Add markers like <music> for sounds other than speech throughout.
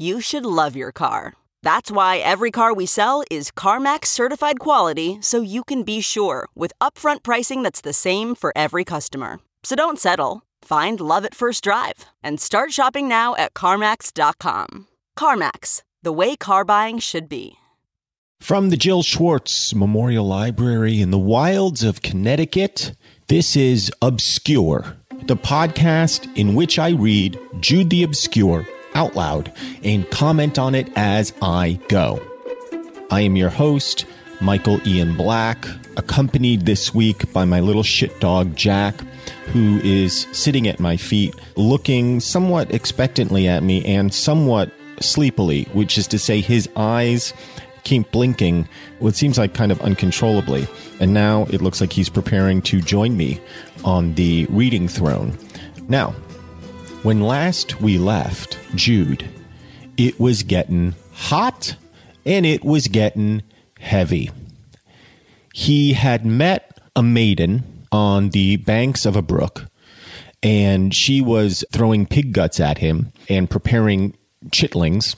you should love your car. That's why every car we sell is CarMax certified quality so you can be sure with upfront pricing that's the same for every customer. So don't settle. Find love at first drive and start shopping now at CarMax.com. CarMax, the way car buying should be. From the Jill Schwartz Memorial Library in the wilds of Connecticut, this is Obscure, the podcast in which I read Jude the Obscure out loud and comment on it as I go. I am your host, Michael Ian Black, accompanied this week by my little shit dog, Jack, who is sitting at my feet, looking somewhat expectantly at me and somewhat sleepily, which is to say, his eyes keep blinking what seems like kind of uncontrollably. And now it looks like he's preparing to join me on the reading throne. Now, when last we left Jude, it was getting hot and it was getting heavy. He had met a maiden on the banks of a brook, and she was throwing pig guts at him and preparing chitlings.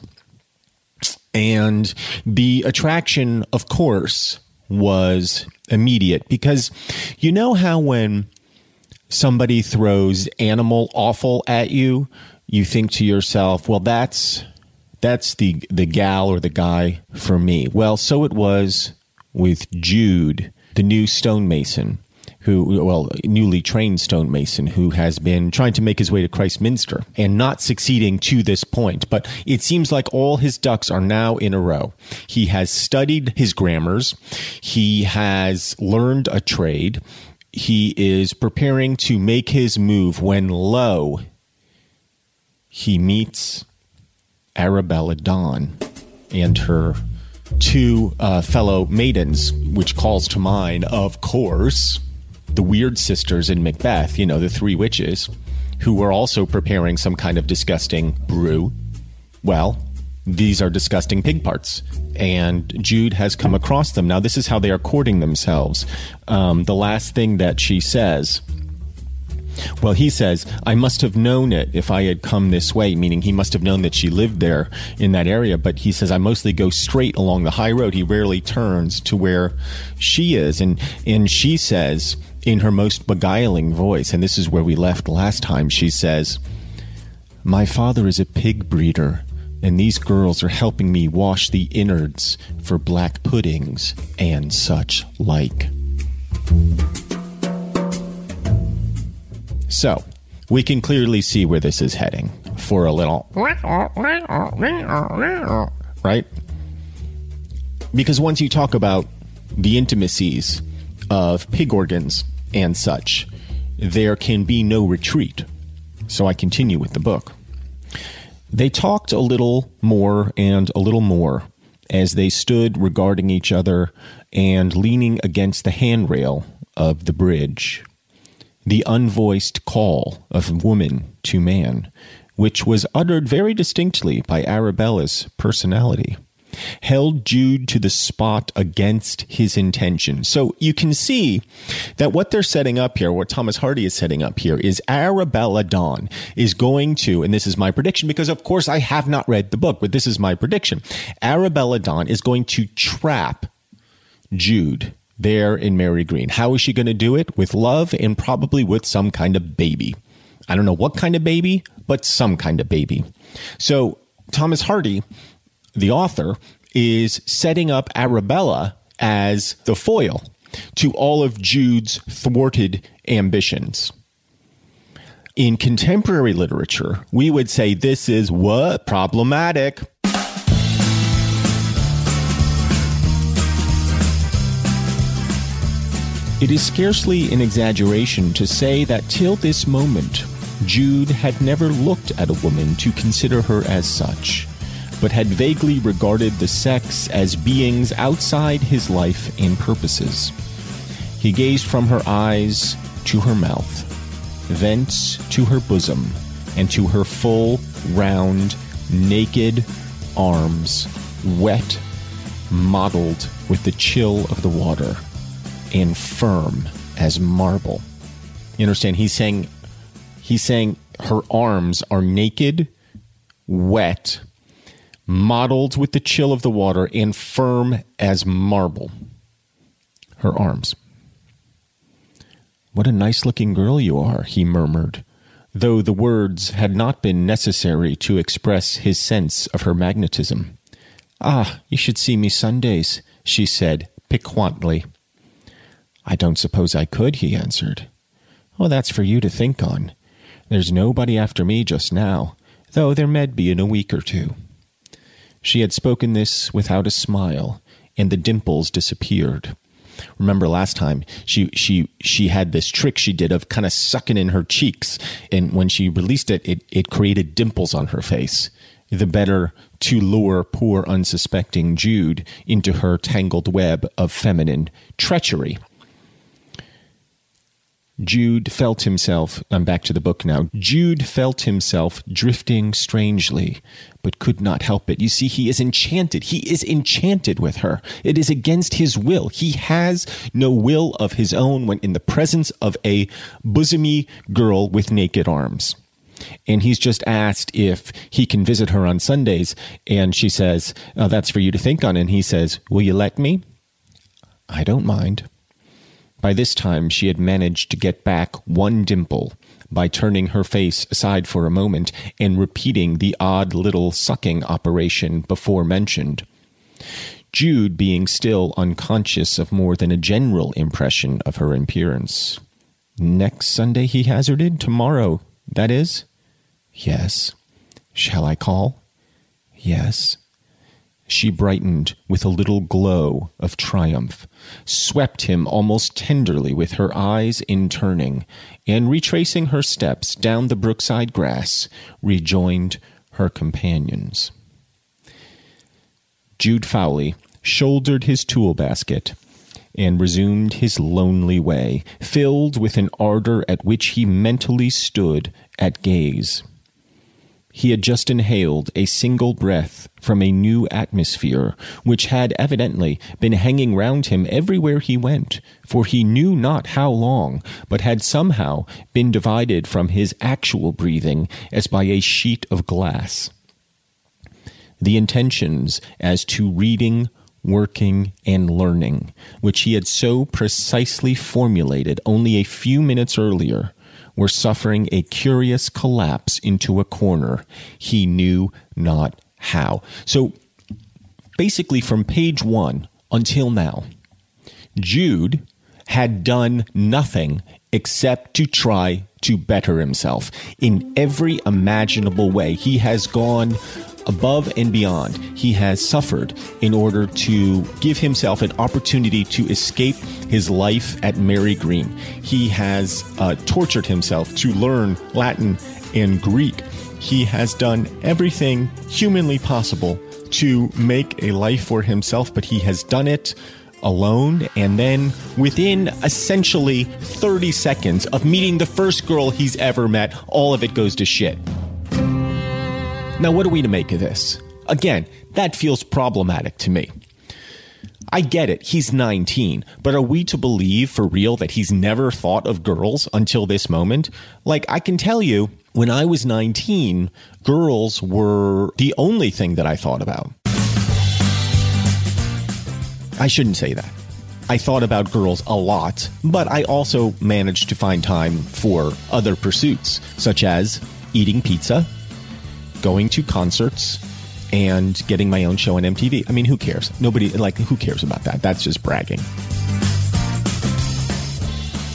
And the attraction, of course, was immediate because you know how when somebody throws animal offal at you, you think to yourself, well, that's that's the the gal or the guy for me. Well, so it was with Jude, the new stonemason, who well, newly trained stonemason who has been trying to make his way to Christminster and not succeeding to this point. But it seems like all his ducks are now in a row. He has studied his grammars. He has learned a trade he is preparing to make his move when lo, he meets Arabella Dawn and her two uh, fellow maidens, which calls to mind, of course, the weird sisters in Macbeth, you know, the three witches, who were also preparing some kind of disgusting brew. Well, these are disgusting pig parts. And Jude has come across them. Now, this is how they are courting themselves. Um, the last thing that she says. Well, he says, I must have known it if I had come this way, meaning he must have known that she lived there in that area. But he says, I mostly go straight along the high road. He rarely turns to where she is. And, and she says, in her most beguiling voice, and this is where we left last time, she says, My father is a pig breeder and these girls are helping me wash the innards for black puddings and such like. So, we can clearly see where this is heading for a little. Right? Because once you talk about the intimacies of pig organs and such, there can be no retreat. So I continue with the book. They talked a little more and a little more as they stood regarding each other and leaning against the handrail of the bridge. The unvoiced call of woman to man, which was uttered very distinctly by Arabella's personality. Held Jude to the spot against his intention. So you can see that what they're setting up here, what Thomas Hardy is setting up here, is Arabella Dawn is going to, and this is my prediction because of course I have not read the book, but this is my prediction. Arabella Dawn is going to trap Jude there in Marygreen. How is she going to do it? With love and probably with some kind of baby. I don't know what kind of baby, but some kind of baby. So Thomas Hardy the author, is setting up Arabella as the foil to all of Jude's thwarted ambitions. In contemporary literature, we would say this is what? Problematic. It is scarcely an exaggeration to say that till this moment, Jude had never looked at a woman to consider her as such but had vaguely regarded the sex as beings outside his life and purposes. He gazed from her eyes to her mouth, thence to her bosom, and to her full, round, naked arms, wet, mottled with the chill of the water, and firm as marble. You understand? He's saying, he's saying her arms are naked, wet, mottled with the chill of the water and firm as marble. Her arms. What a nice looking girl you are, he murmured, though the words had not been necessary to express his sense of her magnetism. Ah, you should see me Sundays, she said, piquantly. I don't suppose I could, he answered. Oh, that's for you to think on. There's nobody after me just now, though there med be in a week or two. She had spoken this without a smile, and the dimples disappeared. Remember last time she she she had this trick she did of kind of sucking in her cheeks, and when she released it, it it created dimples on her face. The better to lure poor unsuspecting Jude into her tangled web of feminine treachery. Jude felt himself, I'm back to the book now. Jude felt himself drifting strangely, but could not help it. You see, he is enchanted. He is enchanted with her. It is against his will. He has no will of his own when in the presence of a bosomy girl with naked arms. And he's just asked if he can visit her on Sundays. And she says, oh, That's for you to think on. And he says, Will you let me? I don't mind. By this time, she had managed to get back one dimple by turning her face aside for a moment and repeating the odd little sucking operation before mentioned. Jude being still unconscious of more than a general impression of her appearance. Next Sunday, he hazarded. Tomorrow, that is? Yes. Shall I call? Yes. She brightened with a little glow of triumph, swept him almost tenderly with her eyes in turning, and retracing her steps down the brookside grass, rejoined her companions. Jude Fawley shouldered his tool basket and resumed his lonely way, filled with an ardor at which he mentally stood at gaze. He had just inhaled a single breath from a new atmosphere, which had evidently been hanging round him everywhere he went, for he knew not how long, but had somehow been divided from his actual breathing as by a sheet of glass. The intentions as to reading, working, and learning, which he had so precisely formulated only a few minutes earlier, were suffering a curious collapse into a corner. He knew not how. So basically, from page one until now, Jude had done nothing except to try to better himself in every imaginable way. He has gone above and beyond. He has suffered in order to give himself an opportunity to escape his life at Marygreen. He has uh, tortured himself to learn Latin and Greek. He has done everything humanly possible to make a life for himself, but he has done it alone. And then within essentially 30 seconds of meeting the first girl he's ever met, all of it goes to shit. Now, what are we to make of this? Again, that feels problematic to me. I get it. He's 19. But are we to believe for real that he's never thought of girls until this moment? Like, I can tell you, when I was 19, girls were the only thing that I thought about. I shouldn't say that. I thought about girls a lot, but I also managed to find time for other pursuits, such as eating pizza, going to concerts, and getting my own show on MTV. I mean, who cares? Nobody, like, who cares about that? That's just bragging.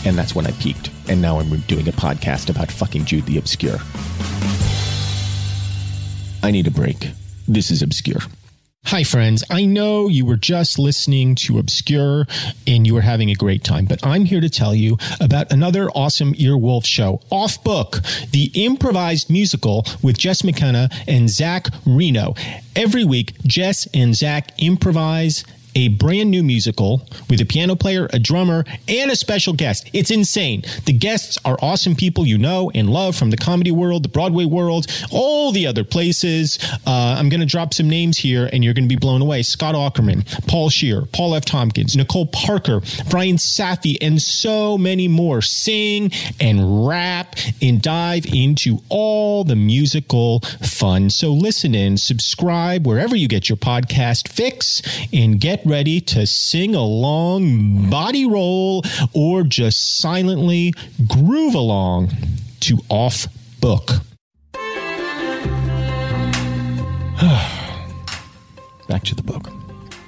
And that's when I peaked. And now I'm doing a podcast about fucking Jude the Obscure. I need a break. This is Obscure. Hi, friends. I know you were just listening to Obscure and you were having a great time, but I'm here to tell you about another awesome Earwolf show, Off Book, the improvised musical with Jess McKenna and Zach Reino. Every week, Jess and Zach improvise a brand new musical with a piano player, a drummer, and a special guest. It's insane. The guests are awesome people you know and love from the comedy world, the Broadway world, all the other places. Uh, I'm going to drop some names here and you're going to be blown away. Scott Aukerman, Paul Scheer, Paul F. Tompkins, Nicole Parker, Brian Safi, and so many more sing and rap and dive into all the musical fun. So listen in, subscribe wherever you get your podcast fix, and get ready to sing along, body roll, or just silently groove along to Off Book. <sighs> Back to the book.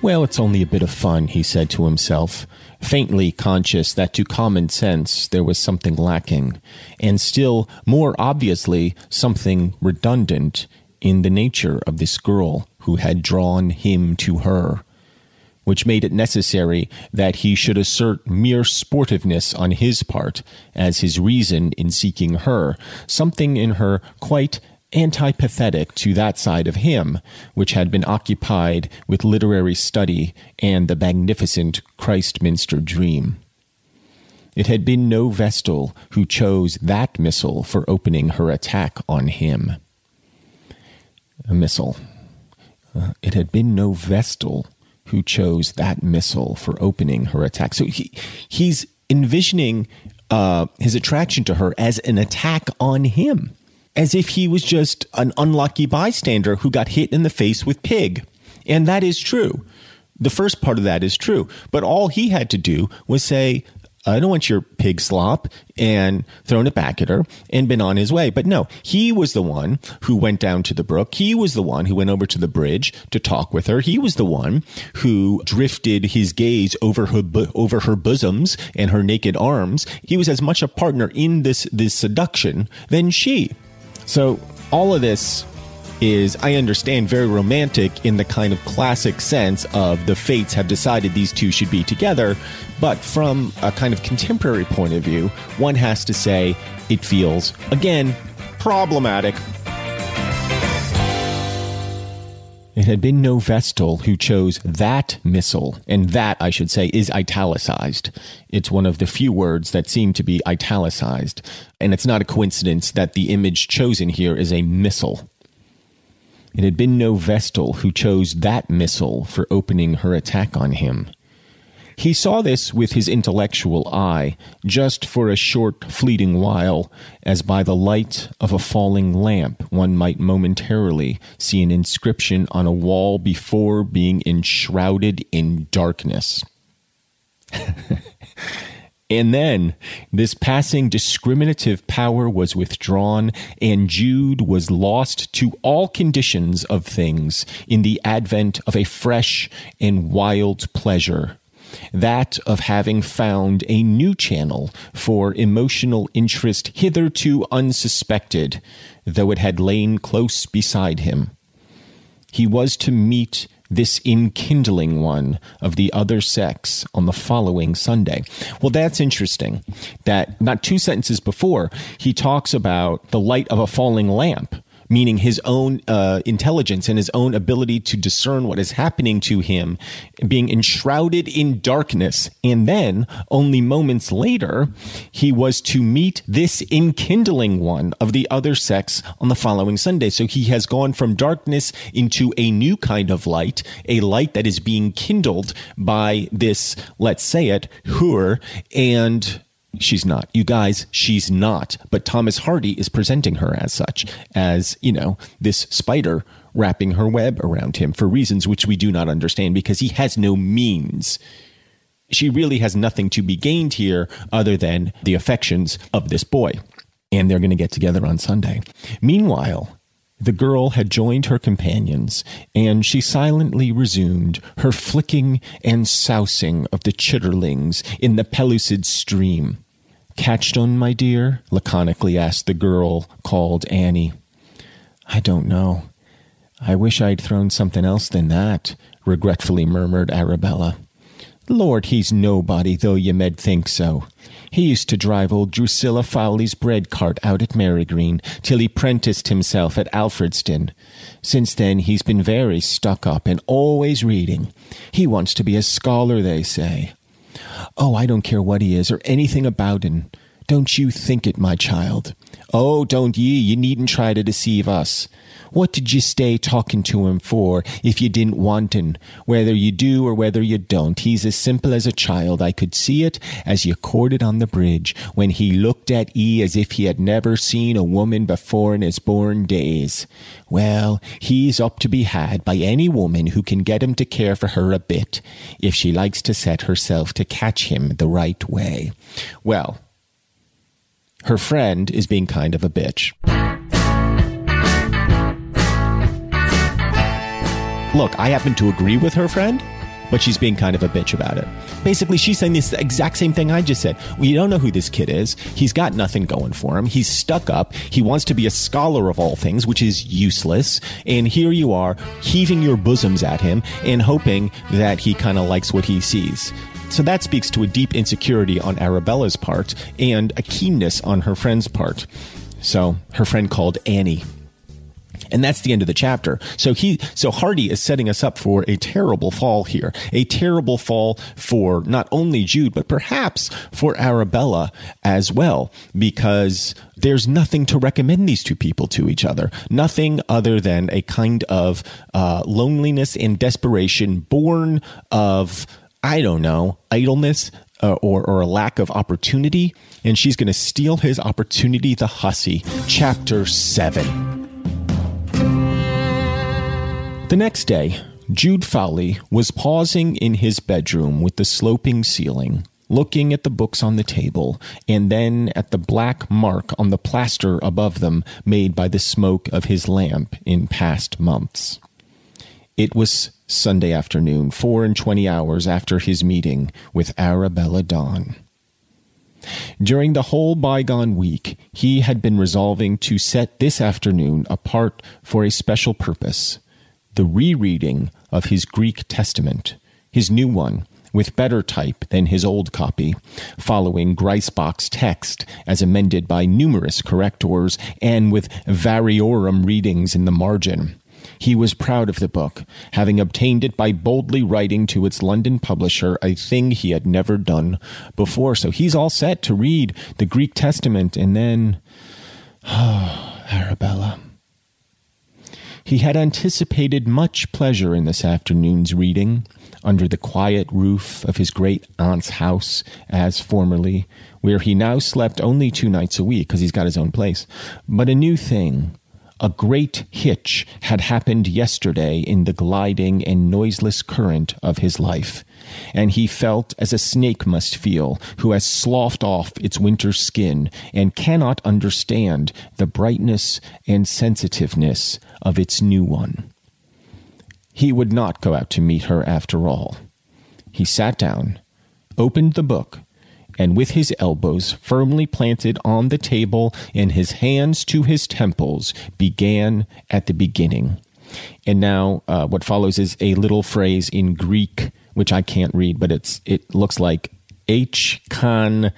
Well, it's only a bit of fun, he said to himself, faintly conscious that to common sense there was something lacking, and still more obviously something redundant in the nature of this girl who had drawn him to her which made it necessary that he should assert mere sportiveness on his part as his reason in seeking her, something in her quite antipathetic to that side of him, which had been occupied with literary study and the magnificent Christminster dream. It had been no Vestal who chose that missile for opening her attack on him. A missile. Uh, it had been no Vestal who chose that missile for opening her attack. So he he's envisioning uh, his attraction to her as an attack on him, as if he was just an unlucky bystander who got hit in the face with pig. And that is true. The first part of that is true. But all he had to do was say, Uh, I don't want your pig slop and thrown it back at her and been on his way. But no, he was the one who went down to the brook. He was the one who went over to the bridge to talk with her. He was the one who drifted his gaze over her over her bosoms and her naked arms. He was as much a partner in this this seduction than she. So all of this is, I understand, very romantic in the kind of classic sense of the fates have decided these two should be together. But from a kind of contemporary point of view, one has to say it feels, again, problematic. It had been no Vestal who chose that missile, and that, I should say, is italicized. It's one of the few words that seem to be italicized, and it's not a coincidence that the image chosen here is a missile. It had been no Vestal who chose that missile for opening her attack on him. He saw this with his intellectual eye, just for a short, fleeting while, as by the light of a falling lamp one might momentarily see an inscription on a wall before being enshrouded in darkness. <laughs> And then this passing discriminative power was withdrawn, and Jude was lost to all conditions of things in the advent of a fresh and wild pleasure. That of having found a new channel for emotional interest hitherto unsuspected, though it had lain close beside him. He was to meet this enkindling one of the other sex on the following Sunday. Well, that's interesting. That not two sentences before, he talks about the light of a falling lamp meaning his own uh, intelligence and his own ability to discern what is happening to him, being enshrouded in darkness. And then, only moments later, he was to meet this enkindling one of the other sex on the following Sunday. So he has gone from darkness into a new kind of light, a light that is being kindled by this, let's say it, Hur, and She's not. You guys, she's not. But Thomas Hardy is presenting her as such, as, you know, this spider wrapping her web around him for reasons which we do not understand because he has no means. She really has nothing to be gained here other than the affections of this boy. And they're going to get together on Sunday. Meanwhile, the girl had joined her companions, and she silently resumed her flicking and sousing of the chitterlings in the pellucid stream. Catched on, my dear? laconically asked the girl called Annie. I don't know. I wish I'd thrown something else than that, regretfully murmured Arabella. Lord, he's nobody, though ye med think so. He used to drive old Drusilla Fawley's bread cart out at Marygreen till he prenticed himself at Alfredston. Since then he's been very stuck up and always reading. He wants to be a scholar, they say. Oh, I don't care what he is or anything about him. Don't you think it, my child. Oh, don't ye. You needn't try to deceive us. What did you stay talking to him for if you didn't want him? Whether you do or whether you don't, he's as simple as a child. I could see it as you courted on the bridge when he looked at ye as if he had never seen a woman before in his born days. Well, he's up to be had by any woman who can get him to care for her a bit, if she likes to set herself to catch him the right way. Well, her friend is being kind of a bitch. Look, I happen to agree with her friend, but she's being kind of a bitch about it. Basically, she's saying this exact same thing I just said. We don't know who this kid is. He's got nothing going for him. He's stuck up. He wants to be a scholar of all things, which is useless. And here you are heaving your bosoms at him and hoping that he kind of likes what he sees. So that speaks to a deep insecurity on Arabella's part and a keenness on her friend's part. So her friend called Annie and that's the end of the chapter. So he, so Hardy is setting us up for a terrible fall here, a terrible fall for not only Jude, but perhaps for Arabella as well, because there's nothing to recommend these two people to each other. Nothing other than a kind of uh, loneliness and desperation born of, I don't know, idleness, uh, or, or a lack of opportunity, and she's going to steal his opportunity, the hussy. Chapter 7. The next day, Jude Fawley was pausing in his bedroom with the sloping ceiling, looking at the books on the table and then at the black mark on the plaster above them made by the smoke of his lamp in past months. It was Sunday afternoon, four and twenty hours after his meeting with Arabella Dawn. During the whole bygone week, he had been resolving to set this afternoon apart for a special purpose the rereading of his Greek Testament, his new one, with better type than his old copy, following Griesbach's text as amended by numerous correctors and with variorum readings in the margin. He was proud of the book, having obtained it by boldly writing to its London publisher, a thing he had never done before. So he's all set to read the Greek Testament and then. Oh, <sighs> <sighs> Arabella. He had anticipated much pleasure in this afternoon's reading, under the quiet roof of his great aunt's house, as formerly, where he now slept only two nights a week because he's got his own place. But a new thing, a great hitch, had happened yesterday in the gliding and noiseless current of his life and he felt as a snake must feel who has sloughed off its winter skin and cannot understand the brightness and sensitiveness of its new one. He would not go out to meet her after all. He sat down, opened the book, and with his elbows firmly planted on the table and his hands to his temples, began at the beginning. And now, uh, what follows is a little phrase in Greek which I can't read, but it's it looks like H con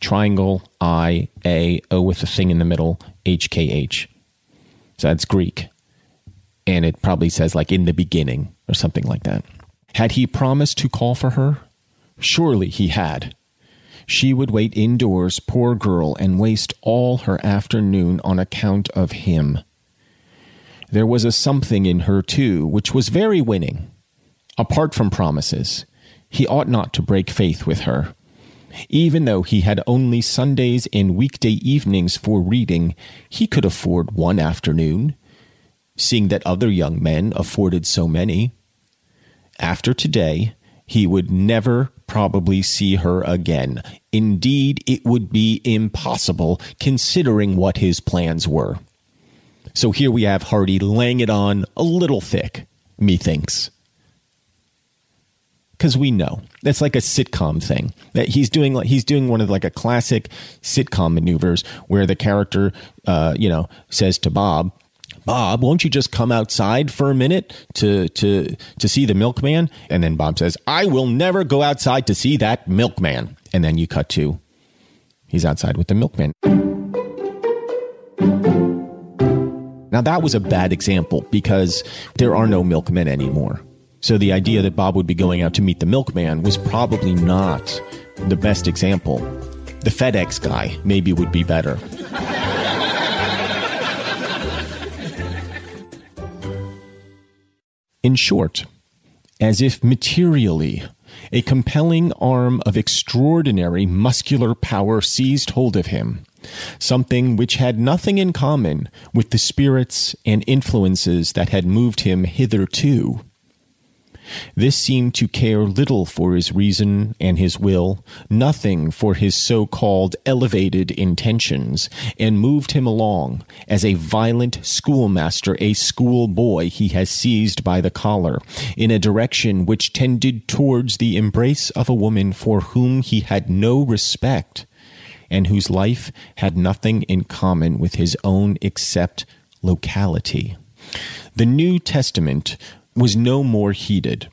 triangle, I, A, O with a thing in the middle, H, K, H. So that's Greek. And it probably says like in the beginning or something like that. Had he promised to call for her? Surely he had. She would wait indoors, poor girl, and waste all her afternoon on account of him. There was a something in her, too, which was very winning. Apart from promises, he ought not to break faith with her. Even though he had only Sundays and weekday evenings for reading, he could afford one afternoon, seeing that other young men afforded so many. After today, he would never probably see her again. Indeed, it would be impossible considering what his plans were. So here we have Hardy laying it on a little thick, methinks. Because we know that's like a sitcom thing that he's doing. He's doing one of like a classic sitcom maneuvers where the character, uh, you know, says to Bob, Bob, won't you just come outside for a minute to to to see the milkman? And then Bob says, I will never go outside to see that milkman. And then you cut to he's outside with the milkman. Now that was a bad example because there are no milkmen anymore. So the idea that Bob would be going out to meet the milkman was probably not the best example. The FedEx guy maybe would be better. In short, as if materially, a compelling arm of extraordinary muscular power seized hold of him, something which had nothing in common with the spirits and influences that had moved him hitherto. This seemed to care little for his reason and his will, nothing for his so called elevated intentions, and moved him along, as a violent schoolmaster a schoolboy he has seized by the collar, in a direction which tended towards the embrace of a woman for whom he had no respect, and whose life had nothing in common with his own except locality. The New Testament was no more heeded,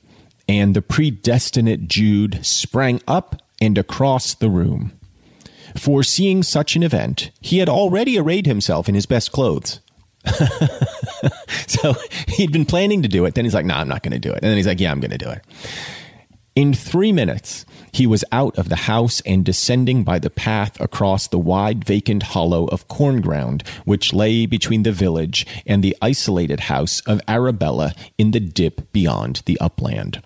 and the predestinate Jude sprang up and across the room. Foreseeing such an event, he had already arrayed himself in his best clothes. <laughs> so he'd been planning to do it. Then he's like, no, nah, I'm not going to do it. And then he's like, yeah, I'm going to do it. In three minutes, he was out of the house and descending by the path across the wide vacant hollow of corn ground which lay between the village and the isolated house of Arabella in the dip beyond the upland.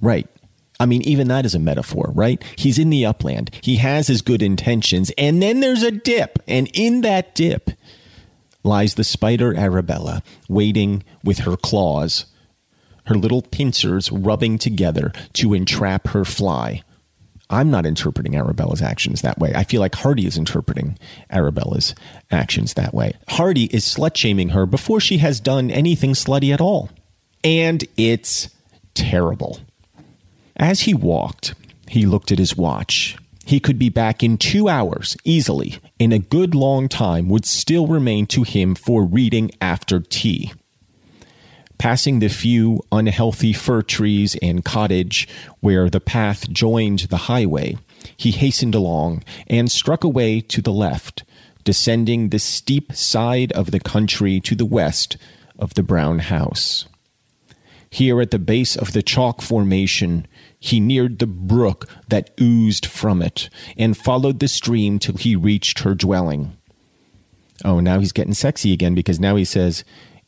Right. I mean, even that is a metaphor, right? He's in the upland. He has his good intentions, and then there's a dip, and in that dip lies the spider Arabella, waiting with her claws her little pincers rubbing together to entrap her fly. I'm not interpreting Arabella's actions that way. I feel like Hardy is interpreting Arabella's actions that way. Hardy is slut shaming her before she has done anything slutty at all. And it's terrible. As he walked, he looked at his watch. He could be back in two hours easily, and a good long time would still remain to him for reading after tea. Passing the few unhealthy fir trees and cottage where the path joined the highway, he hastened along and struck away to the left, descending the steep side of the country to the west of the brown house. Here at the base of the chalk formation, he neared the brook that oozed from it and followed the stream till he reached her dwelling. Oh, now he's getting sexy again because now he says,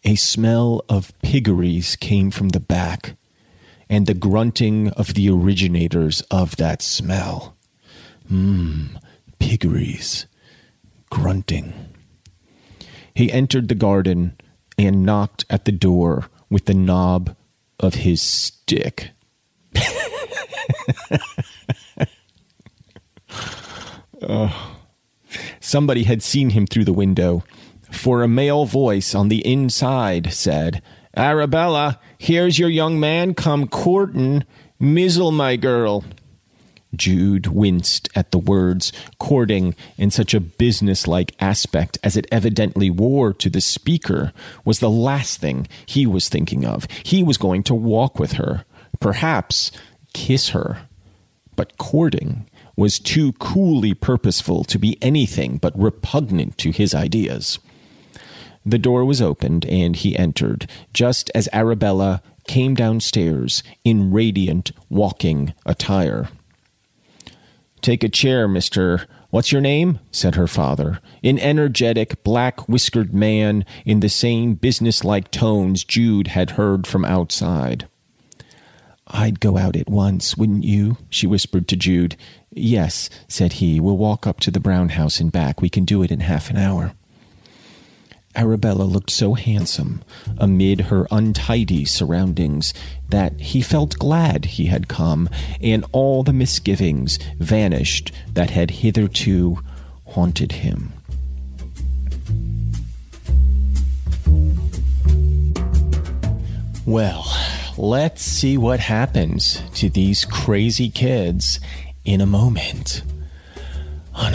a smell of piggeries came from the back, and the grunting of the originators of that smell. Mmm, piggeries, grunting. He entered the garden and knocked at the door with the knob of his stick. <laughs> oh. Somebody had seen him through the window for a male voice on the inside said, Arabella, here's your young man come courtin'. Mizzle, my girl. Jude winced at the words courting in such a businesslike aspect as it evidently wore to the speaker was the last thing he was thinking of. He was going to walk with her, perhaps kiss her. But courting was too coolly purposeful to be anything but repugnant to his ideas. The door was opened, and he entered, just as Arabella came downstairs in radiant walking attire. Take a chair, Mr. What's your name? said her father, an energetic, black whiskered man in the same business-like tones Jude had heard from outside. I'd go out at once, wouldn't you? she whispered to Jude. Yes, said he. We'll walk up to the brown house and back. We can do it in half an hour. Arabella looked so handsome amid her untidy surroundings that he felt glad he had come, and all the misgivings vanished that had hitherto haunted him. Well, let's see what happens to these crazy kids in a moment on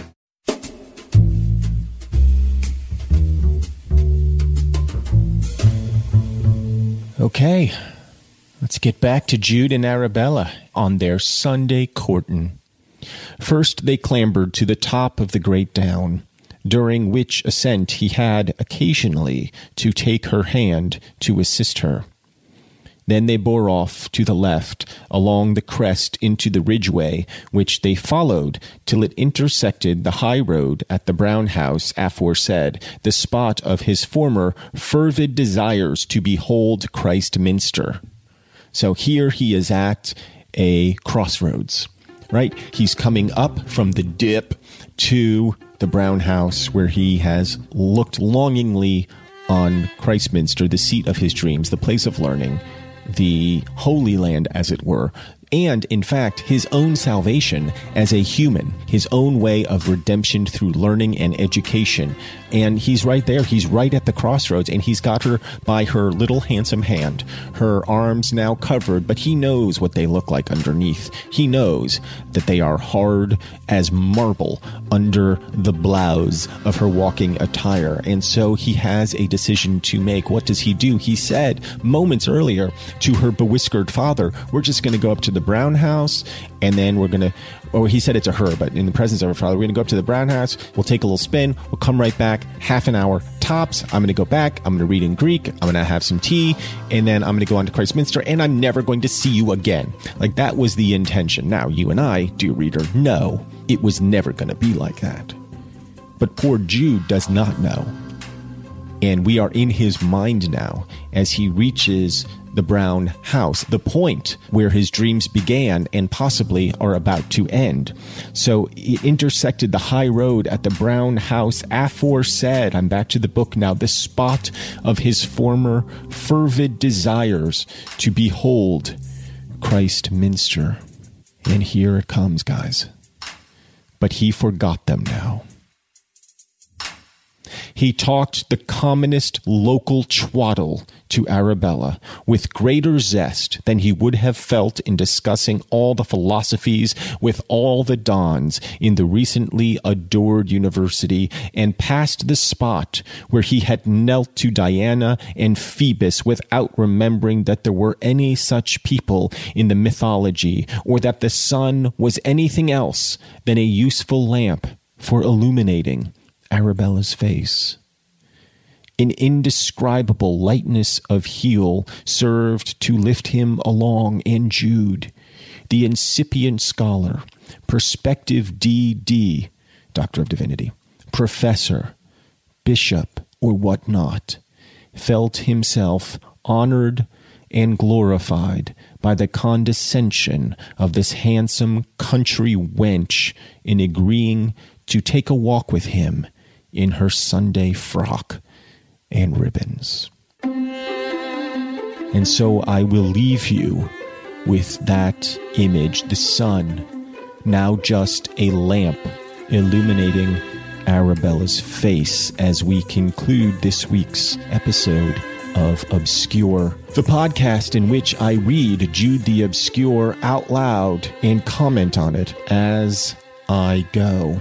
Okay, let's get back to Jude and Arabella on their Sunday courting. First, they clambered to the top of the great down, during which ascent he had occasionally to take her hand to assist her. Then they bore off to the left along the crest into the ridgeway, which they followed till it intersected the high road at the Brown House aforesaid, the spot of his former fervid desires to behold Christminster. So here he is at a crossroads, right? He's coming up from the dip to the Brown House where he has looked longingly on Christminster, the seat of his dreams, the place of learning the Holy Land, as it were, and in fact his own salvation as a human, his own way of redemption through learning and education. And he's right there. He's right at the crossroads, and he's got her by her little handsome hand, her arms now covered, but he knows what they look like underneath. He knows that they are hard as marble under the blouse of her walking attire. And so he has a decision to make. What does he do? He said moments earlier to her bewhiskered father, We're just going to go up to the Brown House, and then we're to, or he said it to her, but in the presence of her father, we're to go up to the Brown House. We'll take a little spin. We'll come right back, half an hour tops. I'm to go back. I'm to read in Greek. I'm to have some tea, and then I'm to go on to Christminster, and I'm never going to see you again. Like that was the intention. Now, you and I, dear reader, know it was never to be like that. But poor Jude does not know. And we are in his mind now as he reaches the brown house, the point where his dreams began and possibly are about to end. So it intersected the high road at the brown house aforesaid. I'm back to the book now, the spot of his former fervid desires to behold Christminster. And here it comes, guys. But he forgot them now. He talked the commonest local twaddle to Arabella with greater zest than he would have felt in discussing all the philosophies with all the dons in the recently adored university and passed the spot where he had knelt to Diana and Phoebus without remembering that there were any such people in the mythology or that the sun was anything else than a useful lamp for illuminating Arabella's face. An indescribable lightness of heel served to lift him along, and Jude, the incipient scholar, prospective D.D., Doctor of Divinity, professor, bishop, or what not, felt himself honored and glorified by the condescension of this handsome country wench in agreeing to take a walk with him in her Sunday frock and ribbons. And so I will leave you with that image, the sun, now just a lamp illuminating Arabella's face as we conclude this week's episode of Obscure, the podcast in which I read Jude the Obscure out loud and comment on it as I go.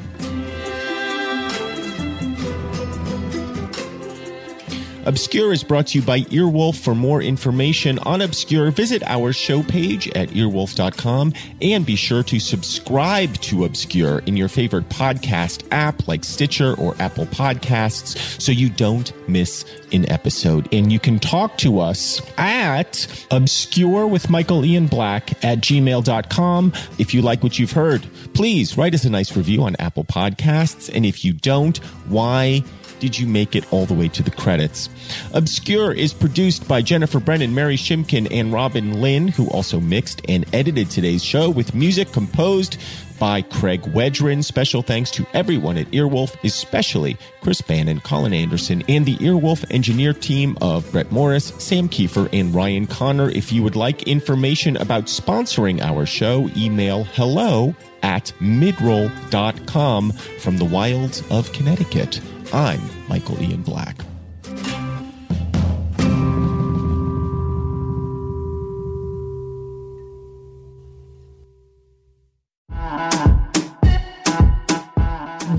Obscure is brought to you by Earwolf. For more information on Obscure, visit our show page at earwolf.com and be sure to subscribe to Obscure in your favorite podcast app like Stitcher or Apple Podcasts so you don't miss an episode. And you can talk to us at obscure with Michael Ian Black at gmail.com. If you like what you've heard, please write us a nice review on Apple Podcasts. And if you don't, why? Did you make it all the way to the credits? Obscure is produced by Jennifer Brennan, Mary Shimkin, and Robin Lynn, who also mixed and edited today's show with music composed by Craig Wedren. Special thanks to everyone at Earwolf, especially Chris Bannon, Colin Anderson, and the Earwolf engineer team of Brett Morris, Sam Kiefer, and Ryan Connor. If you would like information about sponsoring our show, email hello at midroll.com from the wilds of Connecticut. I'm Michael Ian Black.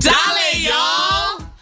Y'all!